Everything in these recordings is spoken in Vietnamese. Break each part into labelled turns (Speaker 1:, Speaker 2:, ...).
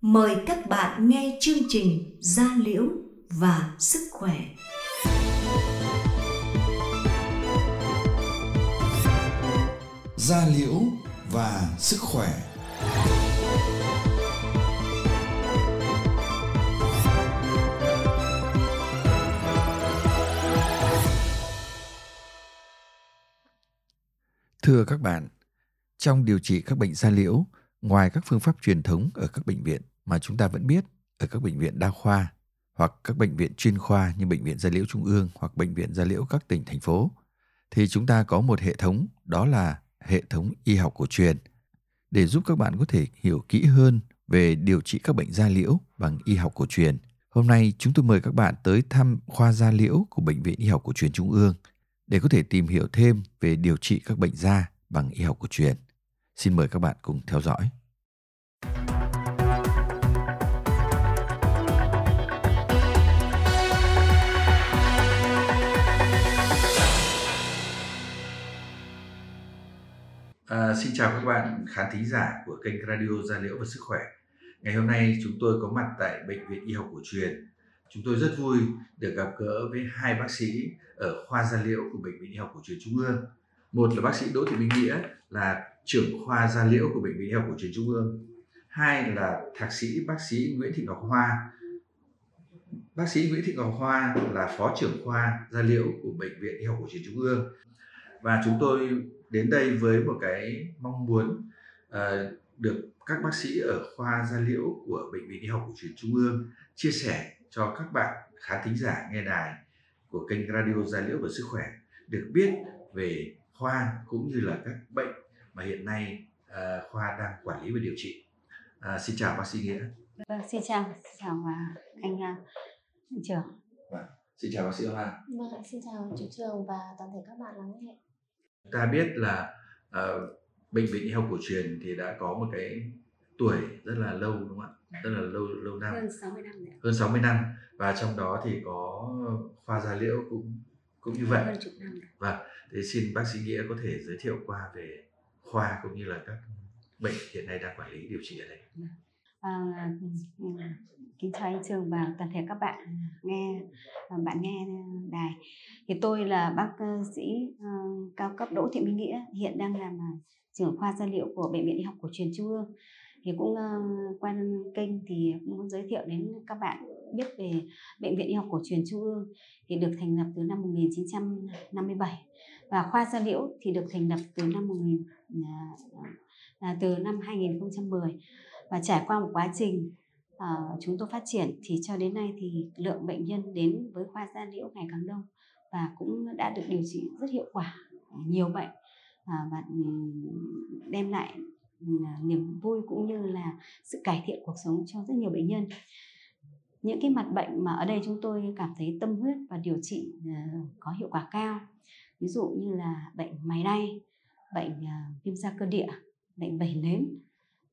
Speaker 1: Mời các bạn nghe chương trình Gia Liễu và Sức Khỏe.
Speaker 2: Gia Liễu và Sức Khỏe Thưa các bạn, trong điều trị các bệnh da liễu, ngoài các phương pháp truyền thống ở các bệnh viện mà chúng ta vẫn biết ở các bệnh viện đa khoa hoặc các bệnh viện chuyên khoa như bệnh viện gia liễu trung ương hoặc bệnh viện gia liễu các tỉnh, thành phố, thì chúng ta có một hệ thống, đó là hệ thống y học cổ truyền để giúp các bạn có thể hiểu kỹ hơn về điều trị các bệnh da liễu bằng y học cổ truyền. Hôm nay chúng tôi mời các bạn tới thăm khoa da liễu của bệnh viện y học cổ truyền Trung ương để có thể tìm hiểu thêm về điều trị các bệnh da bằng y học cổ truyền. Xin mời các bạn cùng theo dõi. À, xin chào các bạn khán thính giả của kênh Radio Gia Liễu và Sức Khỏe. Ngày hôm nay chúng tôi có mặt tại Bệnh viện Y học cổ truyền. Chúng tôi rất vui được gặp gỡ với hai bác sĩ ở khoa gia liễu của Bệnh viện Y học cổ truyền Trung ương. Một là bác sĩ Đỗ Thị Minh Nghĩa là trưởng khoa da liễu của Bệnh viện Y học cổ truyền Trung ương. Hai là thạc sĩ bác sĩ Nguyễn Thị Ngọc Hoa. Bác sĩ Nguyễn Thị Ngọc Hoa là phó trưởng khoa da liễu của Bệnh viện Y học cổ truyền Trung ương. Và chúng tôi đến đây với một cái mong muốn uh, được các bác sĩ ở khoa da liễu của Bệnh viện Y học cổ truyền Trung ương chia sẻ cho các bạn khán thính giả nghe đài của kênh Radio da Liễu và Sức Khỏe được biết về khoa cũng như là các bệnh mà hiện nay uh, khoa đang quản lý và điều trị. Uh, xin chào bác sĩ Nghĩa.
Speaker 3: Vâng, xin chào, xin chào anh uh, trưởng.
Speaker 2: Vâng, xin chào bác sĩ Hoa.
Speaker 4: Vâng, xin chào chủ trường và toàn thể các bạn lắng nghe.
Speaker 2: Ta biết là uh, bệnh viện y học cổ truyền thì đã có một cái tuổi rất là lâu đúng không ạ? Rất là lâu lâu năm.
Speaker 3: Hơn 60 năm rồi.
Speaker 2: Hơn 60 năm và trong đó thì có khoa da liễu cũng cũng như vậy.
Speaker 3: Hơn chục năm rồi.
Speaker 2: Vâng, thế xin bác sĩ Nghĩa có thể giới thiệu qua về khoa cũng như là các bệnh hiện nay đang quản lý điều trị ở đây.
Speaker 3: À, ừ, ừ, kính chào anh Trường và toàn thể các bạn nghe à, bạn nghe đài. Thì tôi là bác sĩ uh, cao cấp Đỗ Thị Minh Nghĩa hiện đang làm à, trưởng khoa gia liễu của bệnh viện y học cổ truyền Trung ương. Thì cũng uh, qua kênh thì muốn giới thiệu đến các bạn biết về bệnh viện y học cổ truyền Trung ương thì được thành lập từ năm 1957 và khoa da liễu thì được thành lập từ năm 1000 à, à, à, từ năm 2010 và trải qua một quá trình à, chúng tôi phát triển thì cho đến nay thì lượng bệnh nhân đến với khoa da liễu ngày càng đông và cũng đã được điều trị rất hiệu quả nhiều bệnh. Uh, và ừ, đem lại ừ, niềm vui cũng như là sự cải thiện cuộc sống cho rất nhiều bệnh nhân. Những cái mặt bệnh mà ở đây chúng tôi cảm thấy tâm huyết và điều trị có hiệu quả cao ví dụ như là bệnh mày đay bệnh uh, viêm da cơ địa bệnh vẩy nến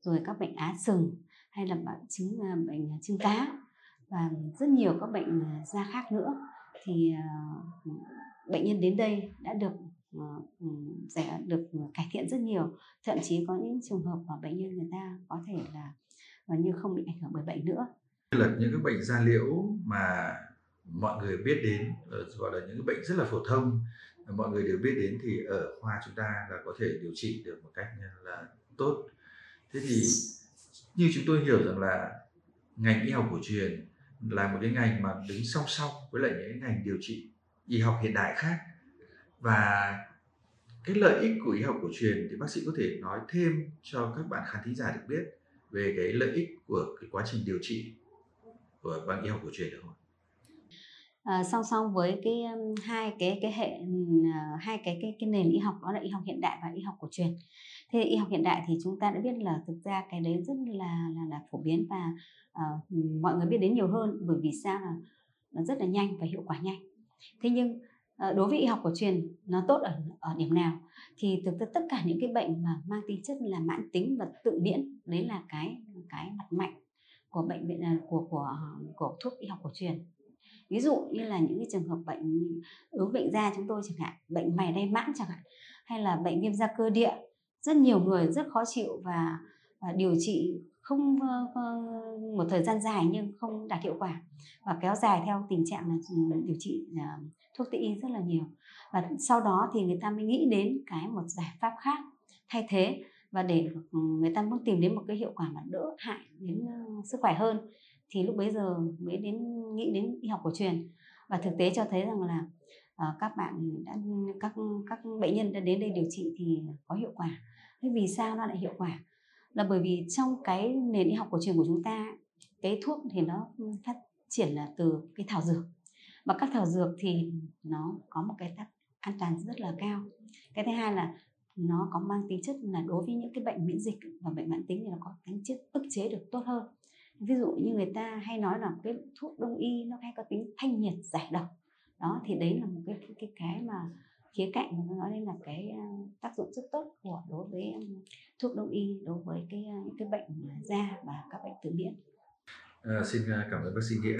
Speaker 3: rồi các bệnh á sừng hay là à, bệnh chứng bệnh trứng cá và rất nhiều các bệnh da khác nữa. Thì bệnh nhân đến đây đã được sẽ được cải thiện rất nhiều. Thậm chí có những trường hợp mà bệnh nhân người ta có thể là gần như không bị ảnh hưởng bởi bệnh nữa.
Speaker 2: Là những cái bệnh da liễu mà mọi người biết đến ờ, gọi là những cái bệnh rất là phổ thông mọi người đều biết đến thì ở khoa chúng ta là có thể điều trị được một cách là tốt thế thì như chúng tôi hiểu rằng là ngành y học cổ truyền là một cái ngành mà đứng song song với lại những ngành điều trị y học hiện đại khác và cái lợi ích của y học cổ truyền thì bác sĩ có thể nói thêm cho các bạn khán thính giả được biết về cái lợi ích của cái quá trình điều trị của bằng y học cổ truyền được không?
Speaker 3: À, song song với cái hai cái cái hệ à, hai cái cái cái nền y học đó là y học hiện đại và y học cổ truyền. Thế y học hiện đại thì chúng ta đã biết là thực ra cái đấy rất là là là phổ biến và uh, mọi người biết đến nhiều hơn bởi vì sao là nó rất là nhanh và hiệu quả nhanh. Thế nhưng uh, đối với y học cổ truyền nó tốt ở ở điểm nào? Thì thực ra tất cả những cái bệnh mà mang tính chất là mãn tính và tự miễn đấy là cái cái mặt mạnh của bệnh viện à, của của của thuốc y học cổ truyền ví dụ như là những cái trường hợp bệnh ứ bệnh da chúng tôi chẳng hạn, bệnh mày đay mãn chẳng hạn, hay là bệnh viêm da cơ địa, rất nhiều người rất khó chịu và và điều trị không một thời gian dài nhưng không đạt hiệu quả và kéo dài theo tình trạng là ừ, điều trị à, thuốc tây y rất là nhiều. Và sau đó thì người ta mới nghĩ đến cái một giải pháp khác, thay thế và để ừ, người ta muốn tìm đến một cái hiệu quả mà đỡ hại đến sức khỏe hơn thì lúc bấy giờ mới đến nghĩ đến y học cổ truyền. Và thực tế cho thấy rằng là uh, các bạn đã các các bệnh nhân đã đến đây điều trị thì có hiệu quả. Thế vì sao nó lại hiệu quả? Là bởi vì trong cái nền y học cổ truyền của chúng ta cái thuốc thì nó phát triển là từ cái thảo dược. Và các thảo dược thì nó có một cái tác an toàn rất là cao. Cái thứ hai là nó có mang tính chất là đối với những cái bệnh miễn dịch và bệnh mãn tính thì nó có tính chất ức chế được tốt hơn ví dụ như người ta hay nói là cái thuốc đông y nó hay có tính thanh nhiệt giải độc đó thì đấy là một cái cái cái, cái mà khía cạnh mà nó nói lên là cái ờ, tác dụng rất tốt của đối với ờ, thuốc đông y đối với cái ờ, cái bệnh da và các bệnh tự miễn.
Speaker 2: À, xin cảm ơn bác sĩ nghĩa.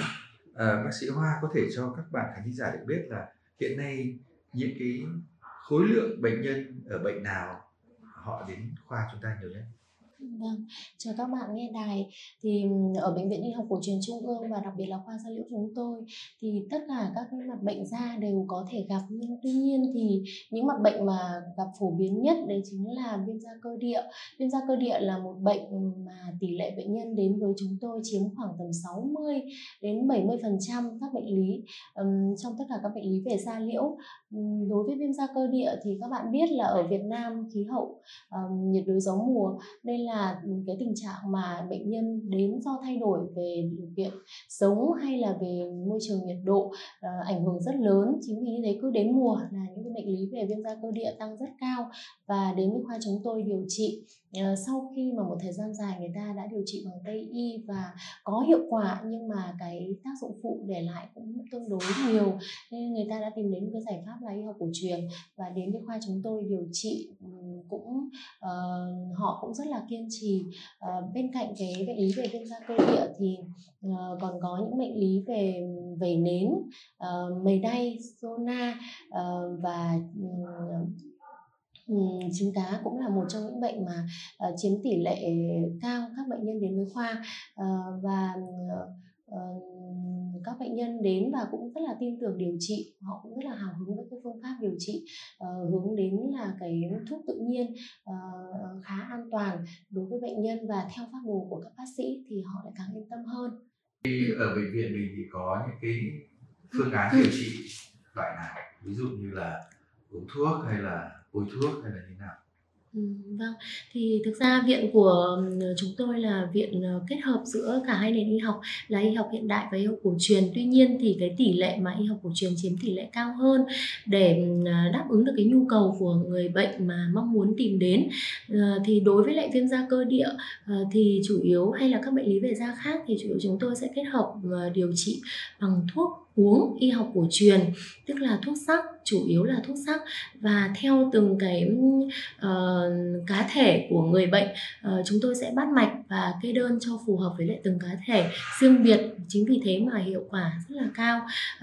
Speaker 2: À, bác sĩ Hoa có thể cho các bạn khán giả được biết là hiện nay những cái khối lượng bệnh nhân ở bệnh nào họ đến khoa chúng ta nhiều nhất?
Speaker 4: Vâng, chào các bạn nghe đài thì ừ, ở bệnh viện y học cổ truyền trung ương và đặc biệt là khoa da liễu chúng tôi thì tất cả các cái mặt bệnh da đều có thể gặp nhưng tuy nhiên thì những mặt bệnh mà gặp phổ biến nhất đấy chính là viêm da cơ địa. Viêm da cơ địa là một bệnh mà tỷ lệ bệnh nhân đến với chúng tôi chiếm khoảng tầm 60 đến 70% các bệnh lý um, trong tất cả các bệnh lý về da liễu. Um, đối với viêm da cơ địa thì các bạn biết là ở Việt Nam khí hậu um, nhiệt đới gió mùa nên là cái tình trạng mà bệnh nhân đến do thay đổi về điều kiện sống hay là về môi trường nhiệt độ à, ảnh hưởng rất lớn. Chính vì như thế cứ đến mùa là những cái bệnh lý về viêm da cơ địa tăng rất cao. Và đến với khoa chúng tôi điều trị Ờ, sau khi mà một thời gian dài người ta đã điều trị bằng tây y và có hiệu quả nhưng mà cái tác dụng phụ để lại cũng tương đối nhiều nên người ta đã tìm đến cái giải pháp là y học cổ truyền. Và đến với khoa chúng tôi điều trị cũng uh, họ cũng rất là kiên trì. Uh, bên cạnh cái bệnh lý về viêm da cơ địa thì uh, còn có những bệnh lý về về nến uh, mề đay zona uh, và uh, trứng cá cũng là một trong những bệnh mà uh, chiếm tỷ lệ cao các bệnh nhân đến với khoa. Uh, và uh, các bệnh nhân đến và cũng rất là tin tưởng điều trị họ cũng rất là hào hứng với cái phương pháp điều trị uh, hướng đến là cái thuốc tự nhiên uh, khá an toàn đối với bệnh nhân. Và theo phác đồ của các bác sĩ thì họ lại càng yên tâm hơn.
Speaker 2: Ở bệnh viện mình thì có những cái phương án điều trị loại nào? Ví dụ như là uống thuốc hay là bôi thuốc hay là như nào
Speaker 4: Ừ, vâng, thì thực ra viện của ừ, chúng tôi là viện ờ, kết hợp giữa cả hai nền y học là y học hiện đại và y học cổ truyền. Tuy nhiên thì cái tỷ lệ mà y học cổ truyền chiếm tỷ lệ cao hơn để ừ, à, đáp ứng được cái nhu cầu của người bệnh mà mong muốn tìm đến. Ờ, thì đối với lại viêm da cơ địa ờ, thì chủ yếu hay là các bệnh lý về da khác thì chủ yếu chúng tôi sẽ kết hợp điều trị bằng thuốc uống y học cổ truyền tức là thuốc sắc chủ yếu là thuốc sắc. Và theo từng cái uh, cá thể của người bệnh uh, chúng tôi sẽ bắt mạch và kê đơn cho phù hợp với lại từng cá thể riêng biệt. Chính vì thế mà hiệu quả rất là cao.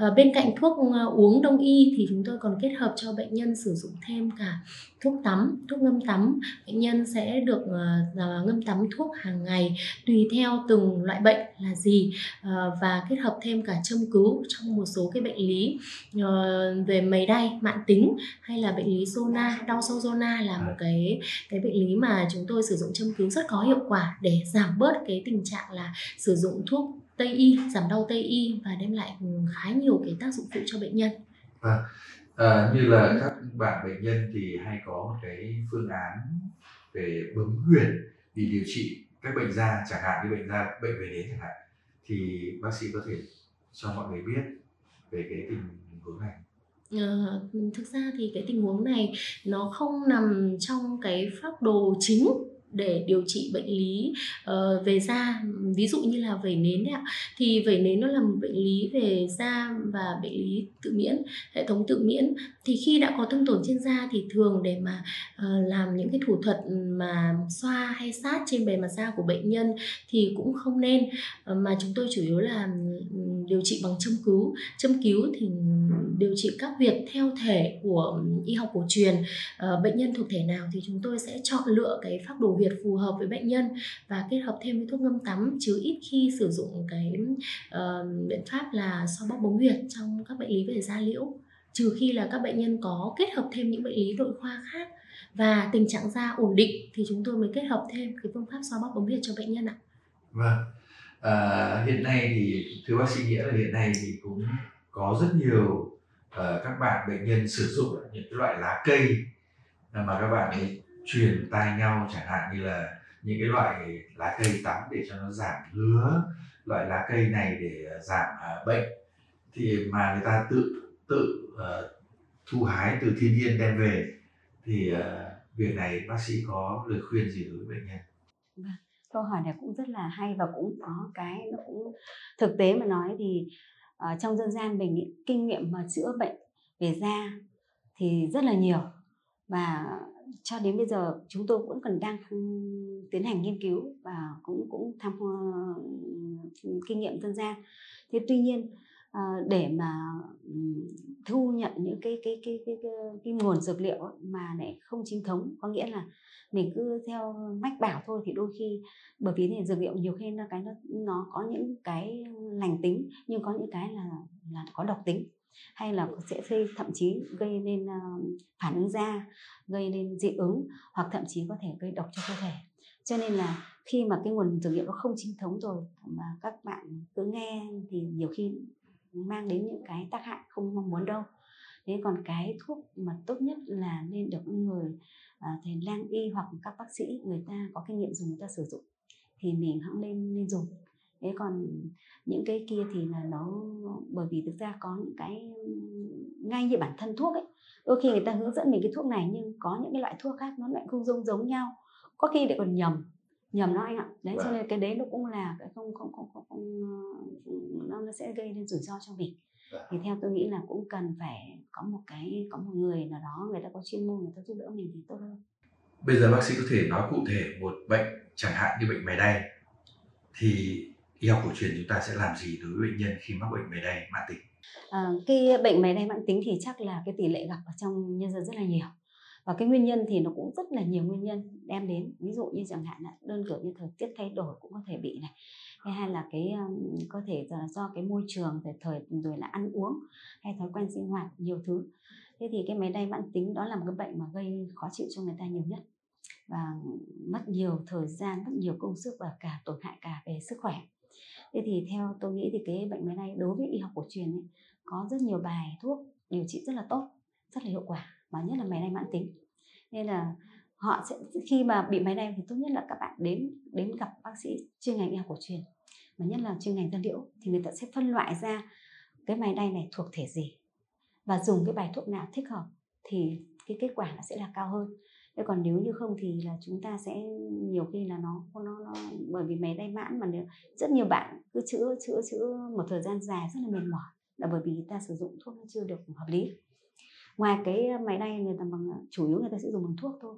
Speaker 4: Uh, bên cạnh thuốc uh, uống đông y thì chúng tôi còn kết hợp cho bệnh nhân sử dụng thêm cả thuốc tắm thuốc ngâm tắm. Bệnh nhân sẽ được uh, ngâm tắm thuốc hàng ngày tùy theo từng loại bệnh là gì uh, và kết hợp thêm cả châm cứu trong một số cái bệnh lý uh, về mầy đay mãn tính hay là bệnh lý zona đau sâu zona là một cái cái bệnh lý mà chúng tôi sử dụng châm cứu rất có hiệu quả để giảm bớt cái tình trạng là sử dụng thuốc tây y giảm đau tây y và đem lại khá nhiều cái tác dụng phụ cho bệnh nhân.
Speaker 2: Vâng à, như là các bạn bệnh nhân thì hay có một cái phương án về bấm huyệt vì điều trị các bệnh da chẳng hạn như bệnh da bệnh về nến chẳng hạn thì bác sĩ có thể cho mọi người biết về cái tình huống này.
Speaker 4: À, thực ra thì cái tình huống này nó không nằm trong cái phác đồ chính để điều trị bệnh lý uh, về da ví dụ như là vẩy nến đấy ạ. Thì vẩy nến nó là một bệnh lý về da và bệnh lý tự miễn hệ thống tự miễn. Thì khi đã có thương tổn trên da thì thường để mà uh, làm những cái thủ thuật mà xoa hay sát trên bề mặt da của bệnh nhân thì cũng không nên. Uh, mà chúng tôi chủ yếu là điều trị bằng châm cứu. Châm cứu thì điều trị các việc theo thể của y học cổ truyền. Uh, bệnh nhân thuộc thể nào thì chúng tôi sẽ chọn lựa cái pháp đồ biệt phù hợp với bệnh nhân và kết hợp thêm với thuốc ngâm tắm chứ ít khi sử dụng cái uh, biện pháp là xoa bóp bóng huyệt trong các bệnh lý về da liễu trừ khi là các bệnh nhân có kết hợp thêm những bệnh lý nội khoa khác và tình trạng da ổn định thì chúng tôi mới kết hợp thêm cái phương pháp xoa bóp bấm huyệt cho bệnh nhân ạ.
Speaker 2: Vâng. À, hiện nay thì thưa bác sĩ nghĩa là hiện nay thì cũng có rất nhiều uh, các bạn bệnh nhân sử dụng những cái loại lá cây à, mà các bạn ấy truyền tai nhau chẳng hạn như là những cái loại lá cây tắm để cho nó giảm ngứa loại lá cây này để ờ, giảm uh, bệnh thì mà người ta tự tự uh, thu hái từ thiên nhiên đem về thì uh, việc này bác sĩ có lời khuyên gì đối với bệnh nhân?
Speaker 3: Vâng, câu hỏi này cũng rất là hay và cũng có cái nó cũng thực tế mà nói thì uh, trong dân gian mình ý, kinh nghiệm mà chữa bệnh về da thì rất là nhiều và cho đến bây giờ chúng tôi vẫn còn đang tiến hành nghiên cứu và cũng cũng tham uh, kinh nghiệm dân gian. Thế tuy nhiên ờ, để mà thu nhận những cái cái cái cái cái, cái nguồn dược liệu mà lại không chính thống có nghĩa là mình cứ theo mách bảo thôi thì đôi khi bởi vì thì dược liệu nhiều khi nó cái nó nó có những cái lành tính nhưng có những cái là là có độc tính hay là sẽ gây thậm chí gây nên ờ, phản ứng da gây nên dị ứng hoặc thậm chí có thể gây độc cho cơ thể. Cho nên là khi mà cái nguồn dược liệu nó không chính thống rồi mà các bạn cứ nghe thì nhiều khi mang đến những cái tác hại không mong muốn đâu. Thế còn cái thuốc mà tốt nhất là nên được người à, thầy lang y hoặc các bác sĩ người ta có kinh nghiệm dùng người ta sử dụng thì mình hãng nên nên dùng thế còn những cái kia thì là nó bởi vì thực ra có những cái ngay như bản thân thuốc ấy đôi khi người ta hướng dẫn mình cái thuốc này nhưng có những cái loại thuốc khác nó lại không giống giống nhau. Có khi lại còn nhầm nhầm nó anh ạ. Đấy cho vâng. nên cái đấy nó cũng là cái không không không không, không nó nó sẽ gây nên rủi ro cho mình. Vâng. thì theo tôi nghĩ là cũng cần phải có một cái có một người nào đó người ta có chuyên môn người ta giúp đỡ mình thì tốt hơn.
Speaker 2: Bây giờ bác sĩ có thể nói cụ thể một bệnh chẳng hạn như bệnh mày đay thì y học cổ truyền chúng ta sẽ làm gì đối với bệnh nhân khi mắc bệnh mề đay mãn tính?
Speaker 3: À, cái bệnh mề đay mãn tính thì chắc là cái tỷ lệ gặp ở trong nhân dân rất là nhiều. Và cái nguyên nhân thì nó cũng rất là nhiều nguyên nhân đem đến. Ví dụ như chẳng hạn là đơn cử như thời tiết thay đổi cũng có thể bị này. Hay là cái um, có thể là do cái môi trường về thời rồi là ăn uống hay thói quen sinh hoạt nhiều thứ. Thế thì cái máy đay mãn tính đó là một cái bệnh mà gây khó chịu cho người ta nhiều nhất. Và mất nhiều thời gian mất nhiều công sức và cả tổn hại cả về sức khỏe thế thì theo tôi nghĩ thì cái bệnh máy này đối với y học cổ truyền ấy, có rất nhiều bài thuốc điều trị rất là tốt rất là hiệu quả mà nhất là máy này mãn tính. Nên là họ sẽ khi mà bị máy đay thì tốt nhất là các bạn đến đến gặp bác sĩ chuyên ngành y học cổ truyền mà nhất là chuyên ngành da liễu thì người ta sẽ phân loại ra cái máy đay này thuộc thể gì. Và dùng cái bài thuốc nào thích hợp thì cái kết quả nó sẽ là cao hơn thế còn nếu như không thì là chúng ta sẽ nhiều khi là nó nó, nó bởi vì máy tay mãn mà nếu rất nhiều bạn cứ chữa chữa chữa một thời gian dài rất là mệt mỏi là bởi vì người ta sử dụng thuốc nó chưa được hợp lý. Ngoài cái máy đay người ta bằng chủ yếu người ta sẽ dùng bằng thuốc thôi.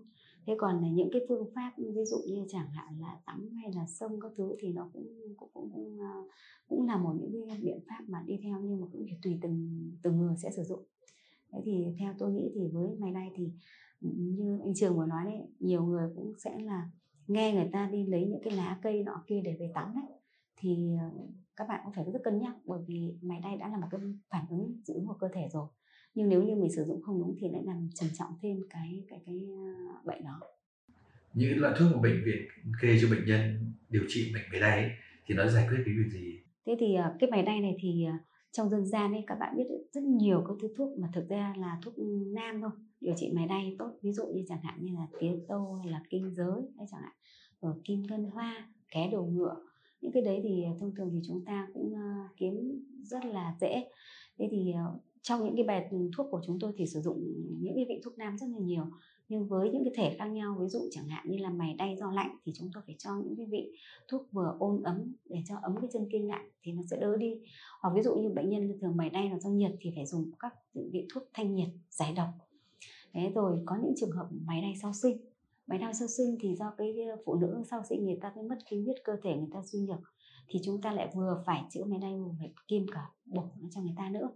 Speaker 3: Thế còn là những cái phương pháp ví dụ như chẳng hạn là tắm hay là sông các thứ thì nó cũng cũng cũng cũng, ờ, cũng là một những cái biện pháp mà đi theo nhưng mà cũng tùy từng từng người sẽ sử dụng. Thế thì theo tôi nghĩ thì với máy đay thì như anh trường vừa nói đấy nhiều người cũng sẽ là nghe người ta đi lấy những cái lá cây nọ kia để về tắm đấy. Thì các bạn cũng phải rất cân nhắc bởi vì máy đay đã là một cái phản ứng dị ứng của cơ thể rồi. Nhưng nếu như mình sử dụng không đúng thì lại làm trầm trọng thêm cái cái cái ờ, bệnh đó.
Speaker 2: Những loại thuốc mà bệnh viện kê cho bệnh nhân điều trị bệnh mày đay thì nó giải quyết cái việc gì?
Speaker 3: Thế thì ờ, cái mày đay này thì ờ, trong dân gian ấy các bạn biết rất nhiều các thứ thuốc mà thực ra là thuốc nam thôi điều trị mày đay tốt, ví dụ như chẳng hạn như là tía tô hay là kinh giới hay chẳng hạn, rồi kim ngân hoa, ké đầu ngựa. Những cái đấy thì à, thông thường thì chúng ta cũng à, kiếm rất là dễ. Thế thì à, trong những cái bài thuốc của chúng tôi thì sử dụng những cái vị thuốc nam rất là nhiều, nhưng với những cái thể khác nhau, ví dụ chẳng hạn như là mày đay do lạnh thì chúng tôi phải cho những cái vị thuốc vừa ôn ấm để cho ấm cái chân kinh lại thì nó sẽ đỡ đi. Hoặc ví dụ như bệnh nhân thường mày đay là do nhiệt thì phải dùng các vị thuốc thanh nhiệt, giải độc thế rồi có những trường hợp máy đay sau sinh. Máy đau sau sinh thì do cái ờ, phụ nữ sau sinh người ta cái mất khí huyết cơ thể người ta suy nhược, thì chúng ta lại vừa phải chữa máy đay vừa phải kim cả bụng cho người ta nữa.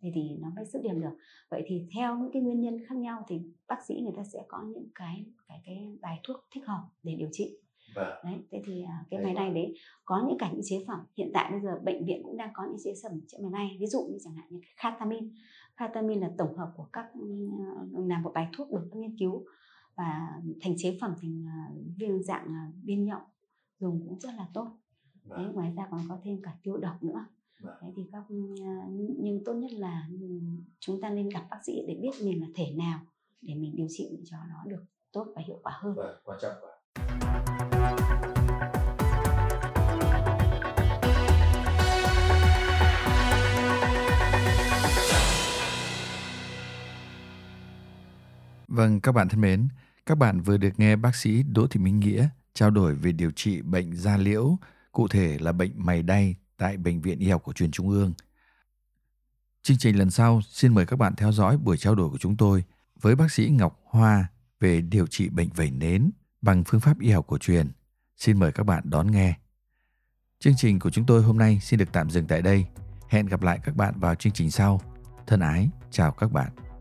Speaker 3: Thì thì nó mới dứt điểm được. Vậy thì theo những cái nguyên nhân khác nhau thì bác sĩ người ta sẽ có những cái cái cái bài thuốc thích hợp để điều trị.
Speaker 2: Vâng.
Speaker 3: đấy thế thì à, cái máy này đấy có những cả những chế phẩm hiện tại bây giờ bệnh viện cũng đang có những chế phẩm trên máy này ví dụ như chẳng hạn như khatamin khatamin là tổng hợp của các là một bài thuốc được nghiên cứu và thành chế phẩm thành à, viên dạng à, viên nhộng dùng cũng rất là tốt đấy ngoài ra còn có thêm cả tiêu độc nữa
Speaker 2: Vâng.
Speaker 3: đấy thì các nhưng tốt nhất là chúng ta nên gặp bác sĩ để biết mình là thể nào để mình điều trị cho nó được tốt và hiệu quả hơn
Speaker 2: Vâng, quan trọng quá. Vâng, các bạn thân mến, các bạn vừa được nghe bác sĩ Đỗ Thị Minh Nghĩa trao đổi về điều trị bệnh da liễu, cụ thể là bệnh mày đay tại Bệnh viện Y học cổ truyền Trung ương. Chương trình lần sau xin mời các bạn theo dõi buổi trao đổi của chúng tôi với bác sĩ Ngọc Hoa về điều trị bệnh vẩy nến bằng phương pháp y học cổ truyền. Xin mời các bạn đón nghe. Chương trình của chúng tôi hôm nay xin được tạm dừng tại đây. Hẹn gặp lại các bạn vào chương trình sau. Thân ái, chào các bạn.